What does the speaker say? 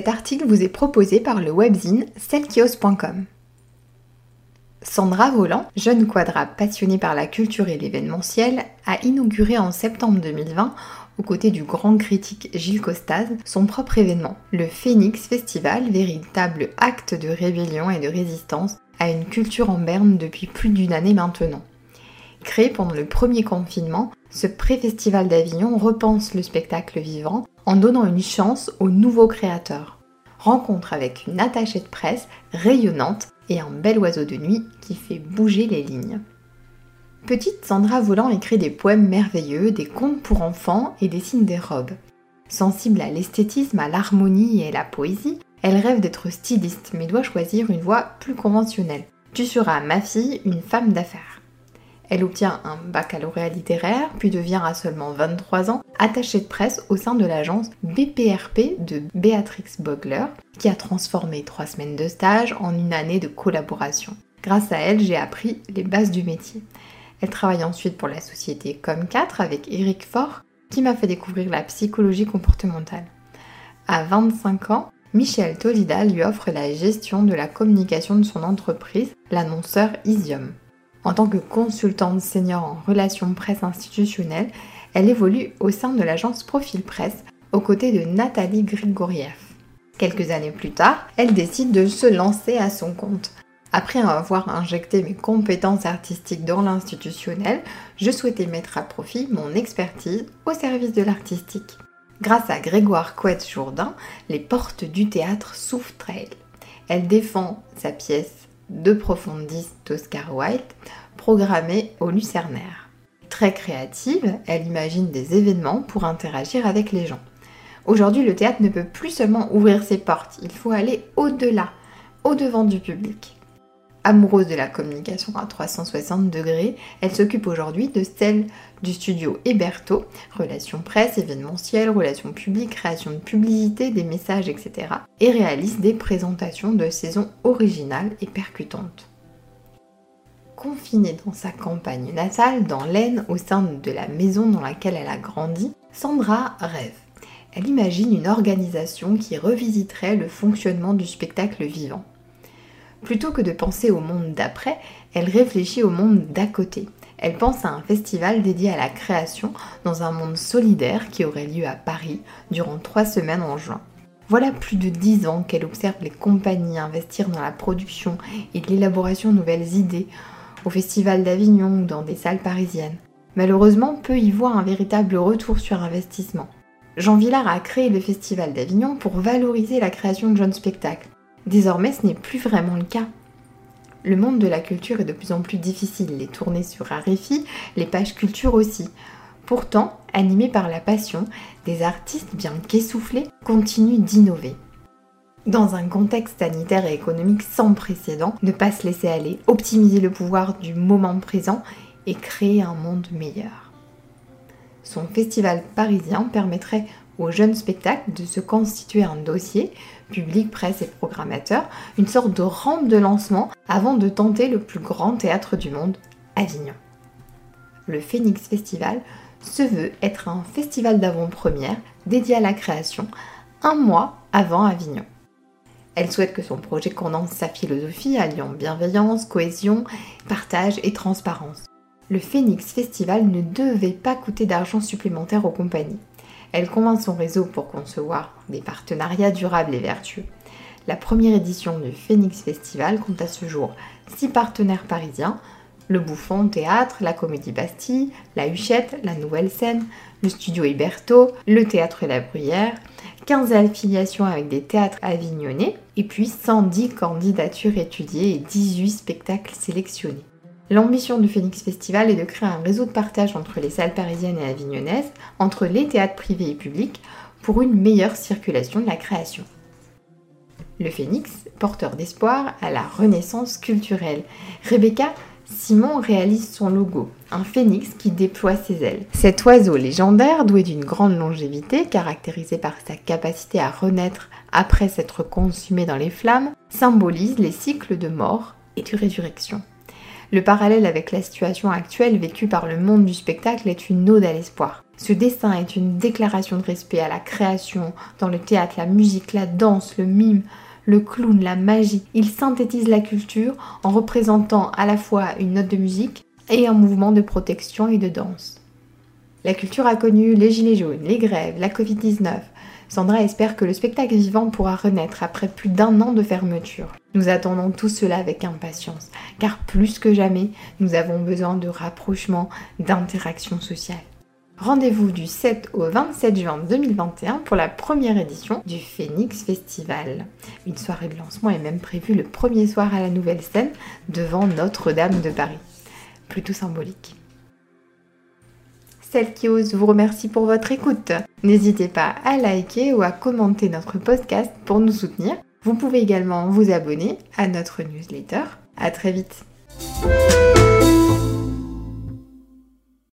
Cet article vous est proposé par le webzine selkios.com. Sandra Volant, jeune quadra passionnée par la culture et l'événementiel, a inauguré en septembre 2020, aux côtés du grand critique Gilles Costaz, son propre événement, le Phoenix Festival, véritable acte de rébellion et de résistance à une culture en berne depuis plus d'une année maintenant. Créé pendant le premier confinement, ce pré-festival d'Avignon repense le spectacle vivant en donnant une chance aux nouveaux créateurs. Rencontre avec une attachée de presse rayonnante et un bel oiseau de nuit qui fait bouger les lignes. Petite, Sandra Volant écrit des poèmes merveilleux, des contes pour enfants et dessine des robes. Sensible à l'esthétisme, à l'harmonie et à la poésie, elle rêve d'être styliste mais doit choisir une voie plus conventionnelle. Tu seras ma fille, une femme d'affaires. Elle obtient un baccalauréat littéraire, puis devient à seulement 23 ans attachée de presse au sein de l'agence BPRP de Béatrix Bogler, qui a transformé trois semaines de stage en une année de collaboration. Grâce à elle, j'ai appris les bases du métier. Elle travaille ensuite pour la société Com4 avec Eric Faure, qui m'a fait découvrir la psychologie comportementale. À 25 ans, Michel Tolida lui offre la gestion de la communication de son entreprise, l'annonceur Isium. En tant que consultante senior en relations presse institutionnelle, elle évolue au sein de l'agence Profil Presse aux côtés de Nathalie Grigoriev. Quelques années plus tard, elle décide de se lancer à son compte. Après avoir injecté mes compétences artistiques dans l'institutionnel, je souhaitais mettre à profit mon expertise au service de l'artistique. Grâce à Grégoire Couette-Jourdain, les portes du théâtre s'ouvrent à elle. Elle défend sa pièce de profondiste d'Oscar Wilde, programmée au Lucernaire. Très créative, elle imagine des événements pour interagir avec les gens. Aujourd'hui, le théâtre ne peut plus seulement ouvrir ses portes, il faut aller au-delà, au-devant du public. Amoureuse de la communication à 360 degrés, elle s'occupe aujourd'hui de celle du studio Héberto, relations presse, événementielles, relations publiques, création de publicité, des messages, etc. et réalise des présentations de saisons originales et percutantes. Confinée dans sa campagne natale, dans l'Aisne, au sein de la maison dans laquelle elle a grandi, Sandra rêve. Elle imagine une organisation qui revisiterait le fonctionnement du spectacle vivant. Plutôt que de penser au monde d'après, elle réfléchit au monde d'à côté. Elle pense à un festival dédié à la création dans un monde solidaire qui aurait lieu à Paris durant trois semaines en juin. Voilà plus de dix ans qu'elle observe les compagnies investir dans la production et l'élaboration de nouvelles idées au Festival d'Avignon ou dans des salles parisiennes. Malheureusement, peu y voient un véritable retour sur investissement. Jean Villard a créé le Festival d'Avignon pour valoriser la création de jeunes spectacles. Désormais, ce n'est plus vraiment le cas. Le monde de la culture est de plus en plus difficile, les tournées sur Arifi, les pages culture aussi. Pourtant, animés par la passion, des artistes bien qu'essoufflés continuent d'innover. Dans un contexte sanitaire et économique sans précédent, ne pas se laisser aller, optimiser le pouvoir du moment présent et créer un monde meilleur. Son festival parisien permettrait aux jeunes spectacles de se constituer un dossier, public, presse et programmateur, une sorte de rampe de lancement avant de tenter le plus grand théâtre du monde, Avignon. Le Phoenix Festival se veut être un festival d'avant-première dédié à la création un mois avant Avignon. Elle souhaite que son projet condense sa philosophie alliant bienveillance, cohésion, partage et transparence. Le Phoenix Festival ne devait pas coûter d'argent supplémentaire aux compagnies. Elle convainc son réseau pour concevoir des partenariats durables et vertueux. La première édition du Phoenix Festival compte à ce jour six partenaires parisiens le Bouffon Théâtre, la Comédie Bastille, la Huchette, la Nouvelle Scène, le Studio Héberto, le Théâtre La Bruyère, 15 affiliations avec des théâtres avignonnais, et puis 110 candidatures étudiées et 18 spectacles sélectionnés. L'ambition du Phoenix Festival est de créer un réseau de partage entre les salles parisiennes et avignonnaises, entre les théâtres privés et publics, pour une meilleure circulation de la création. Le Phoenix, porteur d'espoir à la renaissance culturelle. Rebecca Simon réalise son logo, un phénix qui déploie ses ailes. Cet oiseau légendaire, doué d'une grande longévité, caractérisé par sa capacité à renaître après s'être consumé dans les flammes, symbolise les cycles de mort et de résurrection. Le parallèle avec la situation actuelle vécue par le monde du spectacle est une ode à l'espoir. Ce dessin est une déclaration de respect à la création dans le théâtre, la musique, la danse, le mime, le clown, la magie. Il synthétise la culture en représentant à la fois une note de musique et un mouvement de protection et de danse. La culture a connu les gilets jaunes, les grèves, la Covid-19. Sandra espère que le spectacle vivant pourra renaître après plus d'un an de fermeture. Nous attendons tout cela avec impatience, car plus que jamais, nous avons besoin de rapprochement, d'interaction sociale. Rendez-vous du 7 au 27 juin 2021 pour la première édition du Phoenix Festival. Une soirée de lancement est même prévue le premier soir à la nouvelle scène devant Notre-Dame de Paris. Plutôt symbolique. Celle qui ose vous remercie pour votre écoute. N'hésitez pas à liker ou à commenter notre podcast pour nous soutenir. Vous pouvez également vous abonner à notre newsletter. À très vite.